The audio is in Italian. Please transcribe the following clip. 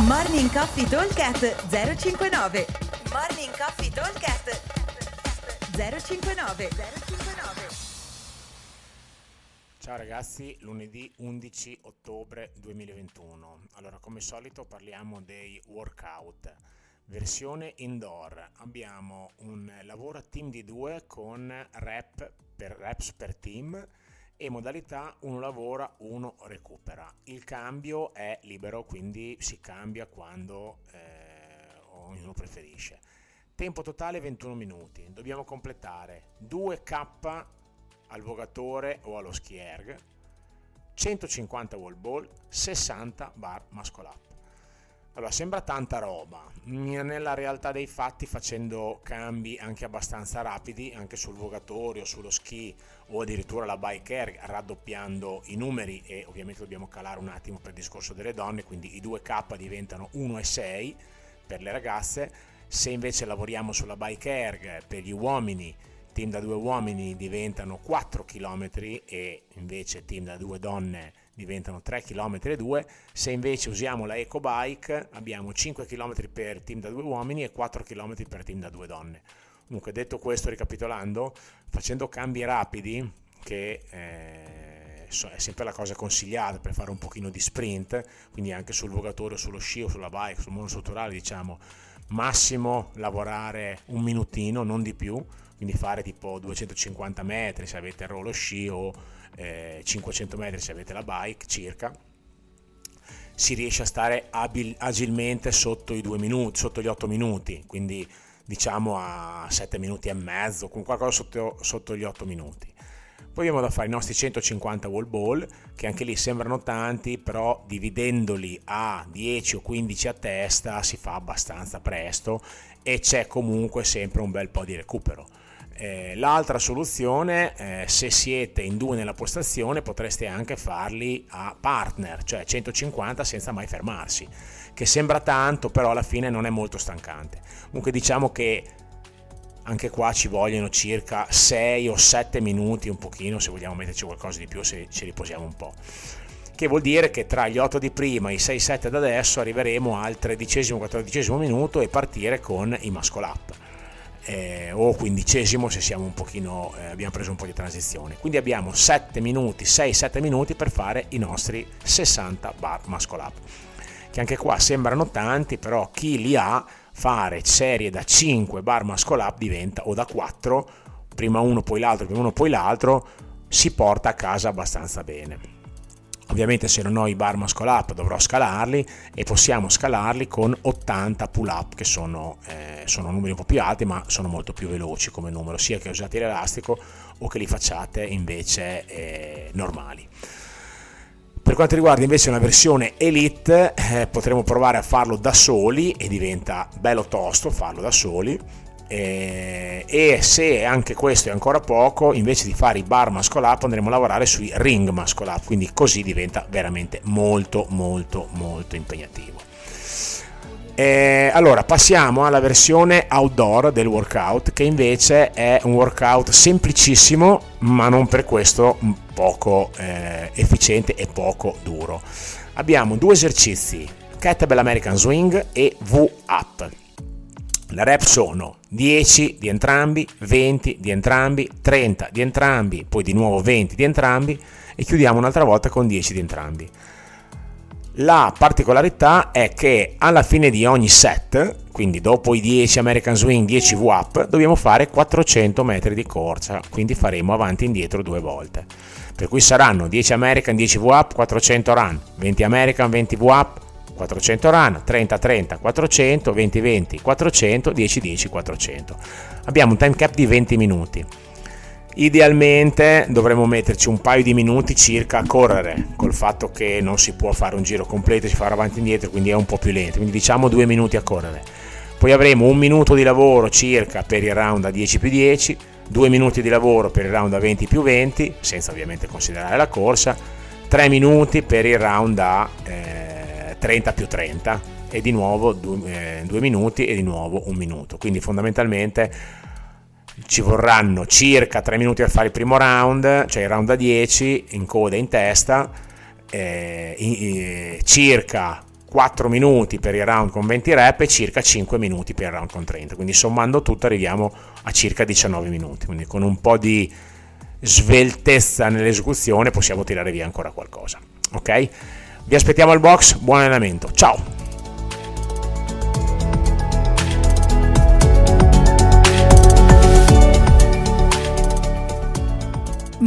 Morning Coffee Talkcast 059 Morning Coffee Talkcast 059 059 Ciao ragazzi, lunedì 11 ottobre 2021. Allora, come solito parliamo dei workout. Versione indoor. Abbiamo un lavoro a team di due con rep per reps per team e modalità uno lavora, uno recupera. Il cambio è libero, quindi si cambia quando eh, ognuno preferisce. Tempo totale 21 minuti. Dobbiamo completare 2K al vogatore o allo ski erg, 150 wall ball, 60 bar muscle up. Allora, sembra tanta roba, nella realtà dei fatti facendo cambi anche abbastanza rapidi, anche sul vogatorio, sullo ski o addirittura la bike air, raddoppiando i numeri e ovviamente dobbiamo calare un attimo per il discorso delle donne, quindi i 2K diventano 1,6 per le ragazze, se invece lavoriamo sulla bike air per gli uomini team da due uomini diventano 4 km e invece team da due donne diventano 3 km e 2 se invece usiamo la eco bike abbiamo 5 km per team da due uomini e 4 km per team da due donne. Comunque detto questo ricapitolando facendo cambi rapidi che eh, è sempre la cosa consigliata per fare un pochino di sprint quindi anche sul vogatorio sullo sci o sulla bike sul monostrutturale diciamo massimo lavorare un minutino non di più quindi fare tipo 250 metri se avete il rollo sci o eh, 500 metri se avete la bike circa si riesce a stare abil, agilmente sotto minuti sotto gli 8 minuti quindi diciamo a 7 minuti e mezzo con qualcosa sotto, sotto gli 8 minuti poi abbiamo da fare i nostri 150 wall ball, che anche lì sembrano tanti, però dividendoli a 10 o 15 a testa si fa abbastanza presto e c'è comunque sempre un bel po' di recupero. Eh, l'altra soluzione, eh, se siete in due nella postazione, potreste anche farli a partner, cioè 150 senza mai fermarsi, che sembra tanto, però alla fine non è molto stancante. Comunque diciamo che anche qua ci vogliono circa 6 o 7 minuti, un pochino, se vogliamo metterci qualcosa di più, se ci riposiamo un po' che vuol dire che tra gli 8 di prima e i 6-7 da adesso arriveremo al 13-14 minuto e partire con i muscle up eh, o quindicesimo se siamo un pochino, eh, abbiamo preso un po' di transizione. Quindi abbiamo 7 minuti, 6-7 minuti per fare i nostri 60 bar muscle up. Che anche qua sembrano tanti, però chi li ha, fare serie da 5 bar muscle up diventa, o da 4, prima uno poi l'altro, prima uno poi l'altro, si porta a casa abbastanza bene. Ovviamente se non ho i bar muscle up dovrò scalarli e possiamo scalarli con 80 pull up che sono, eh, sono numeri un po' più alti ma sono molto più veloci come numero sia che usate l'elastico o che li facciate invece eh, normali. Per quanto riguarda invece una versione Elite eh, potremo provare a farlo da soli e diventa bello tosto farlo da soli. Eh, e se anche questo è ancora poco invece di fare i bar muscle up andremo a lavorare sui ring muscle up. Quindi così diventa veramente molto molto molto impegnativo eh, allora passiamo alla versione outdoor del workout che invece è un workout semplicissimo ma non per questo poco eh, efficiente e poco duro abbiamo due esercizi kettlebell american swing e v up le rep sono 10 di entrambi, 20 di entrambi, 30 di entrambi, poi di nuovo 20 di entrambi e chiudiamo un'altra volta con 10 di entrambi. La particolarità è che alla fine di ogni set, quindi dopo i 10 American Swing, 10 V-Up, dobbiamo fare 400 metri di corsa, quindi faremo avanti e indietro due volte. Per cui saranno 10 American, 10 V-Up, 400 run, 20 American, 20 V-Up, 400 run, 30 30, 400, 20 20, 400, 10 10, 400. Abbiamo un time cap di 20 minuti. Idealmente dovremmo metterci un paio di minuti circa a correre, col fatto che non si può fare un giro completo, si fa avanti e indietro, quindi è un po' più lento, quindi diciamo due minuti a correre. Poi avremo un minuto di lavoro circa per il round a 10 più 10, due minuti di lavoro per il round a 20 più 20, senza ovviamente considerare la corsa, tre minuti per il round a... Eh, 30 più 30 e di nuovo 2 eh, minuti e di nuovo un minuto. Quindi fondamentalmente ci vorranno circa 3 minuti per fare il primo round, cioè il round da 10 in coda in testa, eh, in, circa 4 minuti per il round con 20 rep e circa 5 minuti per il round con 30. Quindi sommando tutto arriviamo a circa 19 minuti. Quindi con un po' di sveltezza nell'esecuzione possiamo tirare via ancora qualcosa. Ok? Vi aspettiamo al box, buon allenamento. Ciao!